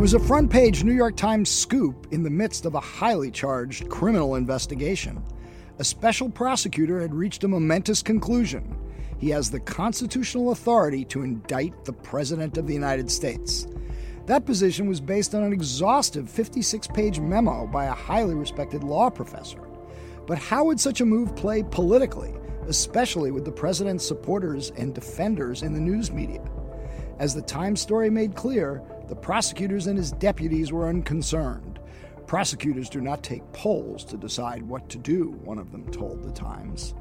It was a front page New York Times scoop in the midst of a highly charged criminal investigation. A special prosecutor had reached a momentous conclusion. He has the constitutional authority to indict the President of the United States. That position was based on an exhaustive 56 page memo by a highly respected law professor. But how would such a move play politically, especially with the president's supporters and defenders in the news media? As the Times story made clear, the prosecutors and his deputies were unconcerned. Prosecutors do not take polls to decide what to do, one of them told the Times.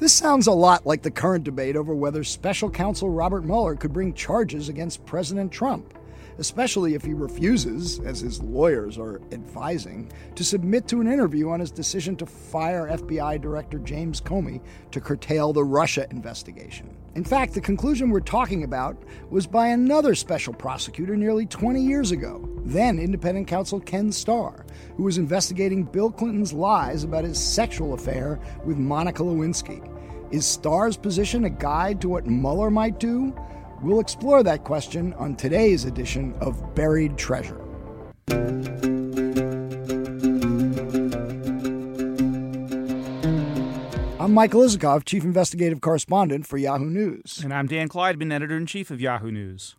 This sounds a lot like the current debate over whether special counsel Robert Mueller could bring charges against President Trump especially if he refuses, as his lawyers are advising, to submit to an interview on his decision to fire FBI Director James Comey to curtail the Russia investigation. In fact, the conclusion we're talking about was by another special prosecutor nearly 20 years ago, then independent counsel Ken Starr, who was investigating Bill Clinton's lies about his sexual affair with Monica Lewinsky. Is Starr's position a guide to what Mueller might do? We'll explore that question on today's edition of Buried Treasure. I'm Michael Isikoff, Chief Investigative Correspondent for Yahoo News. And I'm Dan Klaidman, Editor in Chief of Yahoo News.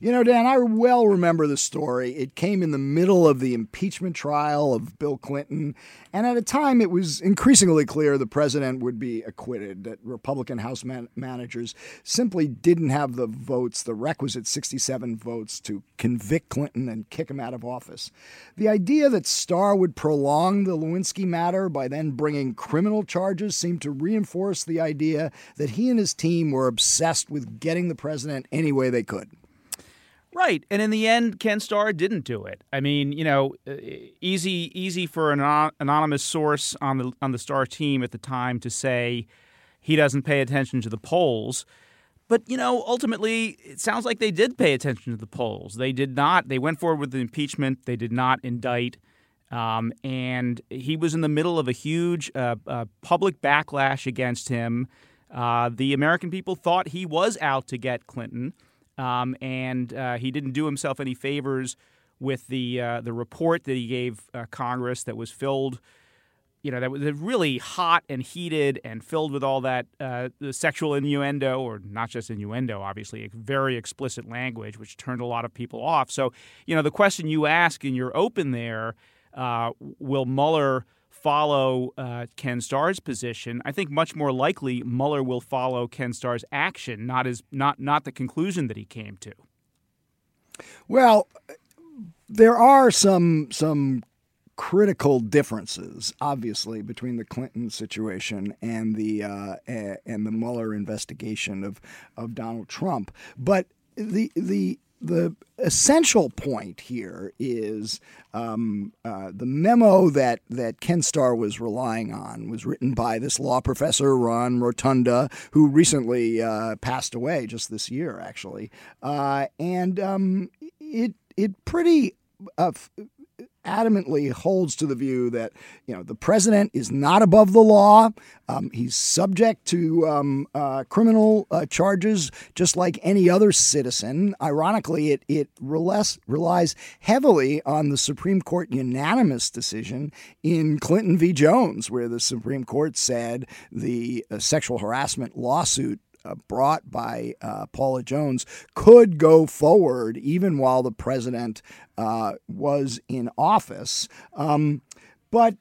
You know, Dan, I well remember the story. It came in the middle of the impeachment trial of Bill Clinton. And at a time, it was increasingly clear the president would be acquitted, that Republican House man- managers simply didn't have the votes, the requisite 67 votes, to convict Clinton and kick him out of office. The idea that Starr would prolong the Lewinsky matter by then bringing criminal charges seemed to reinforce the idea that he and his team were obsessed with getting the president any way they could. Right, and in the end, Ken Starr didn't do it. I mean, you know, easy, easy for an anonymous source on the on the Starr team at the time to say he doesn't pay attention to the polls. But you know, ultimately, it sounds like they did pay attention to the polls. They did not. They went forward with the impeachment. They did not indict, um, and he was in the middle of a huge uh, uh, public backlash against him. Uh, the American people thought he was out to get Clinton. Um, and uh, he didn't do himself any favors with the uh, the report that he gave uh, Congress that was filled, you know, that was really hot and heated and filled with all that uh, sexual innuendo, or not just innuendo, obviously, very explicit language, which turned a lot of people off. So, you know, the question you ask in your open there, uh, will Mueller follow uh, Ken Starr's position. I think much more likely Mueller will follow Ken Starr's action, not his not not the conclusion that he came to. Well, there are some some critical differences, obviously, between the Clinton situation and the uh, and the Mueller investigation of of Donald Trump. But the the the essential point here is um, uh, the memo that, that Ken Starr was relying on was written by this law professor, Ron Rotunda, who recently uh, passed away just this year, actually. Uh, and um, it, it pretty uh, adamantly holds to the view that you know the president is not above the law. Um, he's subject to um, uh, criminal uh, charges just like any other citizen. Ironically, it it relies, relies heavily on the Supreme Court unanimous decision in Clinton v. Jones, where the Supreme Court said the uh, sexual harassment lawsuit brought by uh, Paula Jones could go forward even while the president uh, was in office. Um, but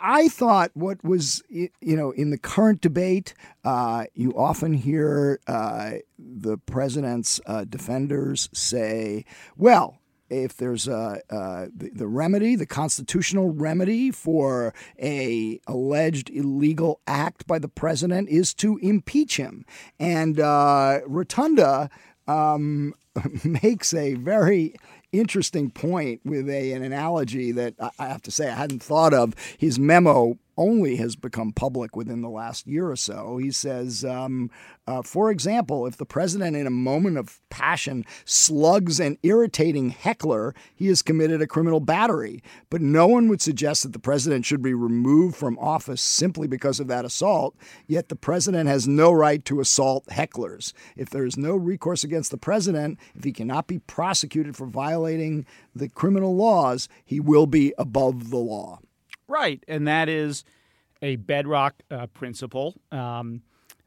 I thought what was, you know, in the current debate, uh, you often hear uh, the president's uh, defenders say, well, if there's a, the, the, remedy, the constitutional remedy for a alleged illegal act by the president is to impeach him, and uh, Rotunda um, makes a very interesting point with a, an analogy that I have to say I hadn't thought of. His memo only has become public within the last year or so. He says, um, uh, for example, if the president in a moment of passion slugs an irritating heckler, he has committed a criminal battery. But no one would suggest that the president should be removed from office simply because of that assault, yet the president has no right to assault hecklers. If there is no recourse against the president, if he cannot be prosecuted for violating the criminal laws, he will be above the law. Right, and that is a bedrock uh, principle. Um,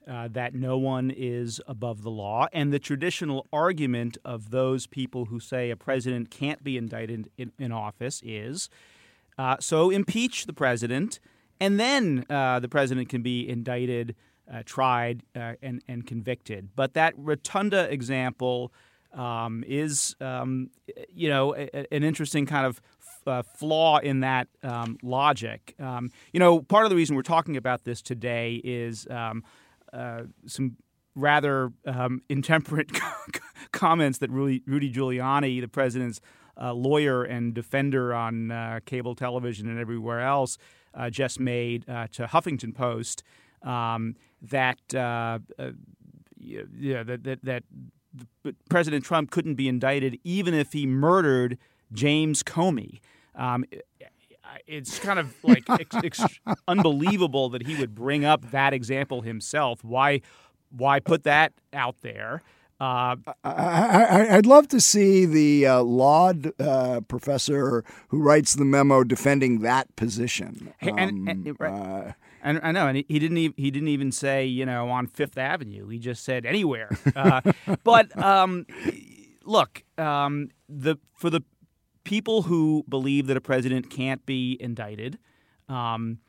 uh, that no one is above the law. And the traditional argument of those people who say a president can't be indicted in, in office is uh, so impeach the president, and then uh, the president can be indicted, uh, tried, uh, and, and convicted. But that Rotunda example um, is, um, you know, a, an interesting kind of uh, flaw in that um, logic. Um, you know, part of the reason we're talking about this today is um, uh, some rather um, intemperate comments that Rudy, Rudy, Giuliani, the president's uh, lawyer and defender on uh, cable television and everywhere else, uh, just made to Huffington Post um, that, yeah, that, that, that President Trump couldn't be indicted even if he murdered James Comey. Um, it's kind of like ex- ex- unbelievable that he would bring up that example himself. Why, why put that out there? Uh, I, would love to see the uh, law uh, professor who writes the memo defending that position. Um, and, and, right. Uh, and, I know, and he, he didn't even, he didn't even say you know on Fifth Avenue. He just said anywhere. Uh, but um, look, um, the for the people who believe that a president can't be indicted, um,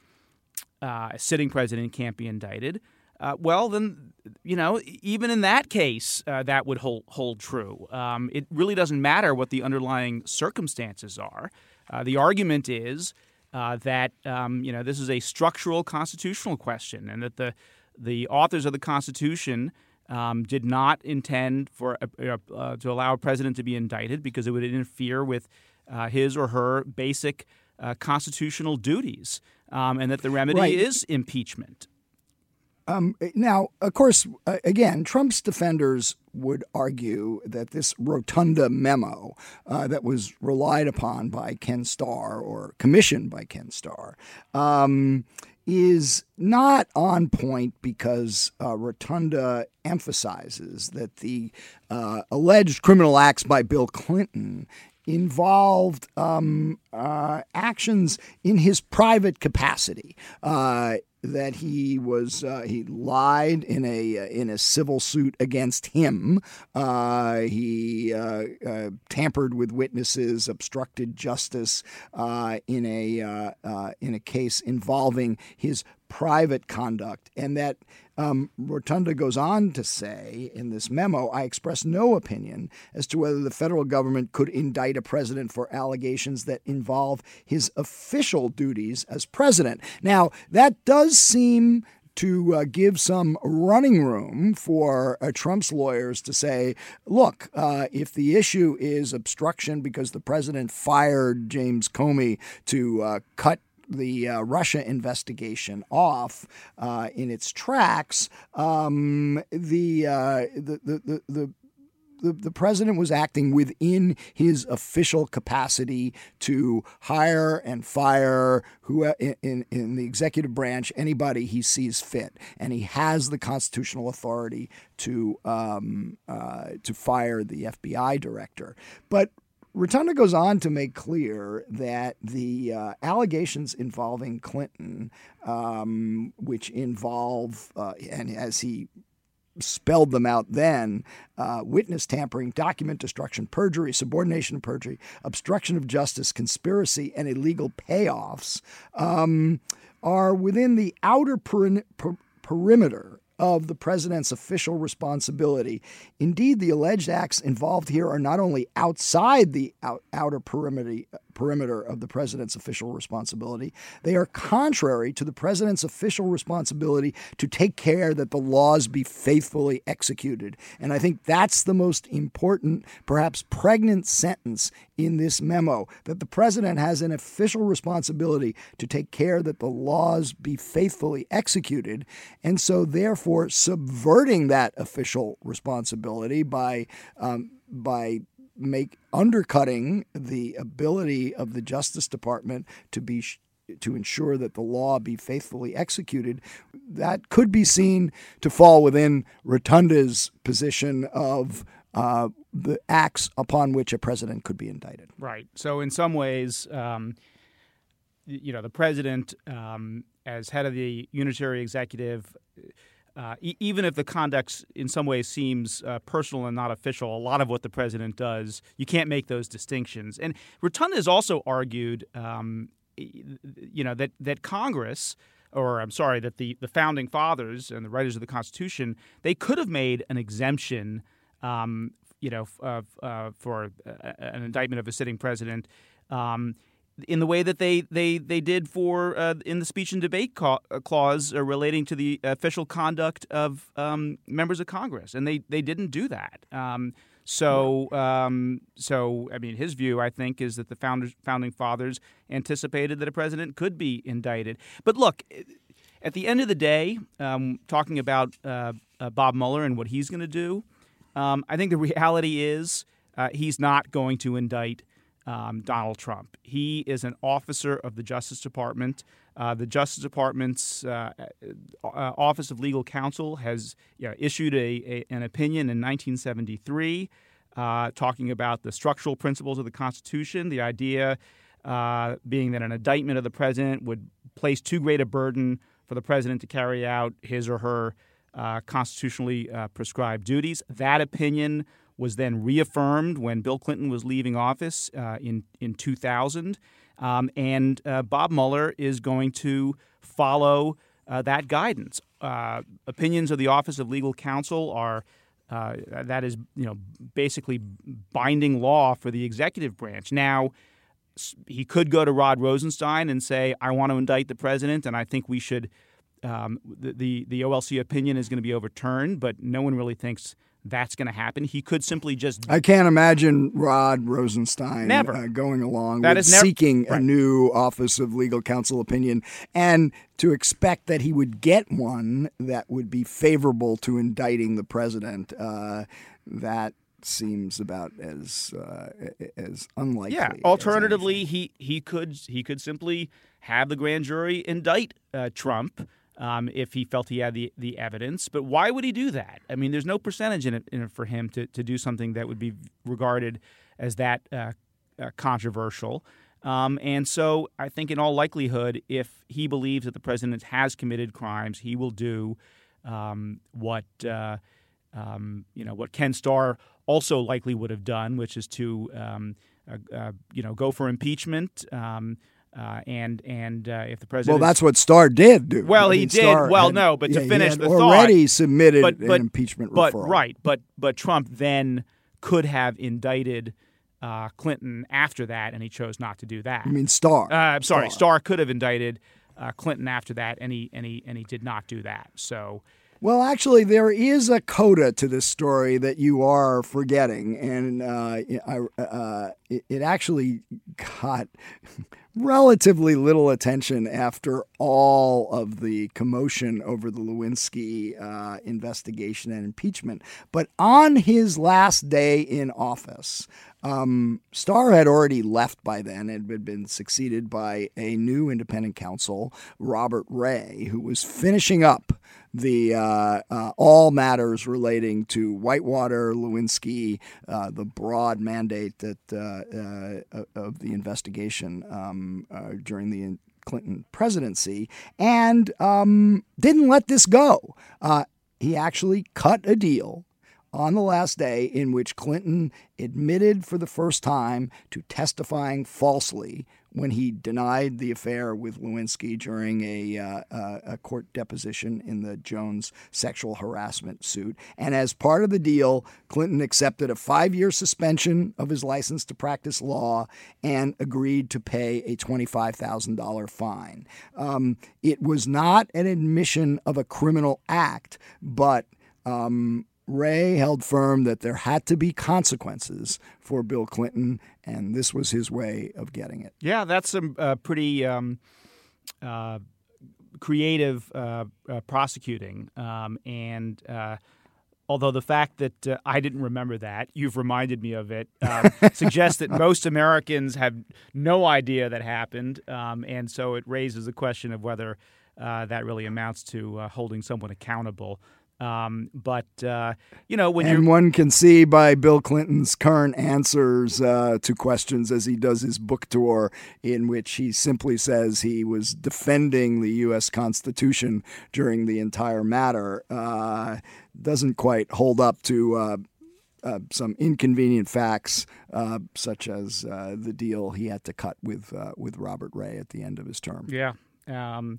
uh, a sitting president can't be indicted, uh, well, then, you know, even in that case, uh, that would hold, hold true. Um, it really doesn't matter what the underlying circumstances are. Uh, the argument is uh, that, um, you know, this is a structural constitutional question and that the, the authors of the Constitution um, did not intend for uh, to allow a president to be indicted because it would interfere with uh, his or her basic uh, constitutional duties, um, and that the remedy right. is impeachment. Um, now, of course, uh, again, Trump's defenders would argue that this Rotunda memo uh, that was relied upon by Ken Starr or commissioned by Ken Starr um, is not on point because uh, Rotunda emphasizes that the uh, alleged criminal acts by Bill Clinton involved um, uh, actions in his private capacity. Uh, that he was uh, he lied in a uh, in a civil suit against him. Uh, he uh, uh, tampered with witnesses, obstructed justice uh, in a in a case involving his private conduct, and that um, Rotunda goes on to say in this memo I express no opinion as to whether the federal government could indict a president for allegations that involve his official duties as president. Now, that does seem to uh, give some running room for uh, Trump's lawyers to say, look, uh, if the issue is obstruction because the president fired James Comey to uh, cut the uh, Russia investigation off uh, in its tracks, um, the, uh, the, the, the, the, the president was acting within his official capacity to hire and fire who in, in, in the executive branch anybody he sees fit, and he has the constitutional authority to um, uh, to fire the FBI director. But Rotunda goes on to make clear that the uh, allegations involving Clinton, um, which involve, uh, and as he spelled them out then uh, witness tampering, document destruction, perjury, subornation of perjury, obstruction of justice, conspiracy, and illegal payoffs um, are within the outer per- per- perimeter of the president's official responsibility. Indeed, the alleged acts involved here are not only outside the out, outer perimeter, perimeter of the president's official responsibility. They are contrary to the president's official responsibility to take care that the laws be faithfully executed. And I think that's the most important, perhaps pregnant sentence in this memo that the president has an official responsibility to take care that the laws be faithfully executed. And so, therefore, subverting that official responsibility by um, by make undercutting the ability of the Justice Department to be to ensure that the law be faithfully executed, that could be seen to fall within Rotunda's position of uh, the acts upon which a president could be indicted. Right. So, in some ways, um, you know, the president, um, as head of the unitary executive, uh, e- even if the conduct in some ways seems uh, personal and not official, a lot of what the president does, you can't make those distinctions. And Rotunda has also argued, um, you know, that that Congress, or I'm sorry, that the the founding fathers and the writers of the Constitution, they could have made an exemption, um, you know, uh, for an indictment of a sitting president. Um, in the way that they they they did for uh, in the speech and debate ca- uh, clause uh, relating to the official conduct of um, members of Congress, and they they didn't do that. Um, so um, so I mean, his view I think is that the founders founding fathers anticipated that a president could be indicted. But look, at the end of the day, um, talking about uh, uh, Bob Mueller and what he's going to do, um, I think the reality is uh, he's not going to indict um, Donald Trump. He is an officer of the Justice Department. Uh, the Justice Department's uh, uh, Office of Legal Counsel has you know, issued a, a, an opinion in 1973 uh, talking about the structural principles of the Constitution, the idea uh, being that an indictment of the president would place too great a burden for the president to carry out his or her uh, constitutionally prescribed duties. That opinion was then reaffirmed when Bill Clinton was leaving office uh, in in 2000, um, and uh, Bob Mueller is going to follow uh, that guidance. Uh, opinions of the Office of Legal Counsel are. Uh, that is, you know, basically binding law for the executive branch. Now, he could go to Rod Rosenstein and say, "I want to indict the president, and I think we should." Um, the, the the OLC opinion is going to be overturned, but no one really thinks that's going to happen. He could simply just. I can't imagine Rod Rosenstein never. Uh, going along that with never, seeking right. a new Office of Legal Counsel opinion and to expect that he would get one that would be favorable to indicting the president. Uh, that seems about as uh, as unlikely. Yeah. Alternatively, he he could he could simply have the grand jury indict uh, Trump um, if he felt he had the, the evidence. But why would he do that? I mean, there's no percentage in it, in it for him to, to do something that would be regarded as that uh, uh, controversial. Um, and so I think, in all likelihood, if he believes that the president has committed crimes, he will do um, what uh, um, you know what Ken Starr also likely would have done, which is to um, uh, uh, you know go for impeachment. Uh, and and uh, if the president well, that's what Starr did do. Well, I he did. Starr well, had, no, but yeah, to finish the already thought, submitted but, but, an impeachment but, referral. Right, but but Trump then could have indicted uh, Clinton after that, and he chose not to do that. I mean Starr. Uh, I'm sorry, Starr. Starr could have indicted uh, Clinton after that, and he and he and he did not do that. So. Well, actually, there is a coda to this story that you are forgetting, and uh, uh, it, it actually got relatively little attention after all of the commotion over the Lewinsky uh, investigation and impeachment. But on his last day in office, um, Starr had already left by then and had been succeeded by a new independent counsel, Robert Ray, who was finishing up the uh, uh, all matters relating to Whitewater, Lewinsky, uh, the broad mandate that uh, uh, of the investigation um, uh, during the Clinton presidency, and um, didn't let this go. he actually cut a deal on the last day in which Clinton admitted for the first time to testifying falsely when he denied the affair with Lewinsky during a, uh, a court deposition in the Jones sexual harassment suit. And as part of the deal, Clinton accepted a five year suspension of his license to practice law and agreed to pay a $25,000 fine. Um, it was not an admission of a criminal act, but um, Ray held firm that there had to be consequences for Bill Clinton, and this was his way of getting it. Yeah, that's some uh, pretty um, uh, creative uh, uh prosecuting. Um, and uh, although the fact that uh, I didn't remember that, you've reminded me of it, um, suggests that most Americans have no idea that happened. Um, and so it raises the question of whether that really amounts to holding someone accountable. Um, but uh, you know, when and one can see by Bill Clinton's current answers uh, to questions as he does his book tour, in which he simply says he was defending the U.S. Constitution during the entire matter, uh, doesn't quite hold up to. Uh, uh, some inconvenient facts, uh, such as the deal he had to cut with with Robert Ray at the end of his term. Yeah, um,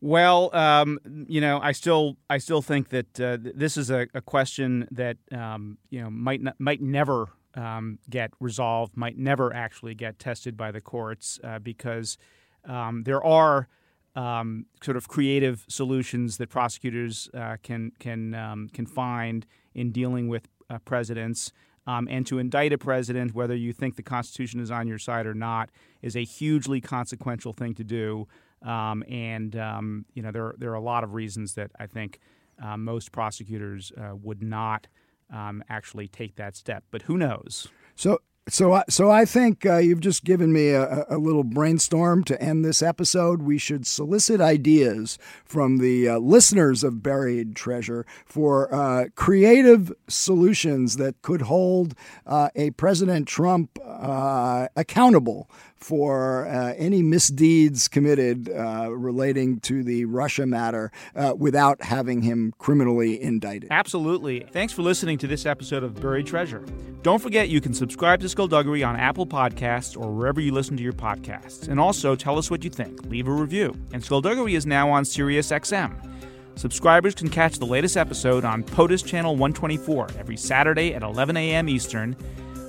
well, um, you know, I still I still think that uh, this is a, a question that um, you know might not, might never um, get resolved, might never actually get tested by the courts uh, because um, there are um, sort of creative solutions that prosecutors uh, can can um, can find in dealing with uh, presidents. and to indict a president, whether you think the Constitution is on your side or not, is a hugely consequential thing to do. Um, and um, you know there there are a lot of reasons that I think uh, most prosecutors uh, would not um, actually take that step. But who knows? So. So, I, so I think uh, you've just given me a, a, little brainstorm to end this episode. We should solicit ideas from the uh, listeners of Buried Treasure for uh, creative solutions that could hold uh, a President Trump accountable for uh, any misdeeds committed uh, relating to the Russia matter uh, without having him criminally indicted. Absolutely. Thanks for listening to this episode of Buried Treasure. Don't forget you can subscribe to Skullduggery on Apple Podcasts or wherever you listen to your podcasts. And also tell us what you think. Leave a review. And Skullduggery is now on SiriusXM. Subscribers can catch the latest episode on POTUS Channel 124 every Saturday at 11 a.m. Eastern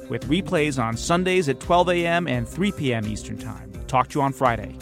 with replays on Sundays at 12 a.m. and 3 p.m. Eastern Time. Talk to you on Friday.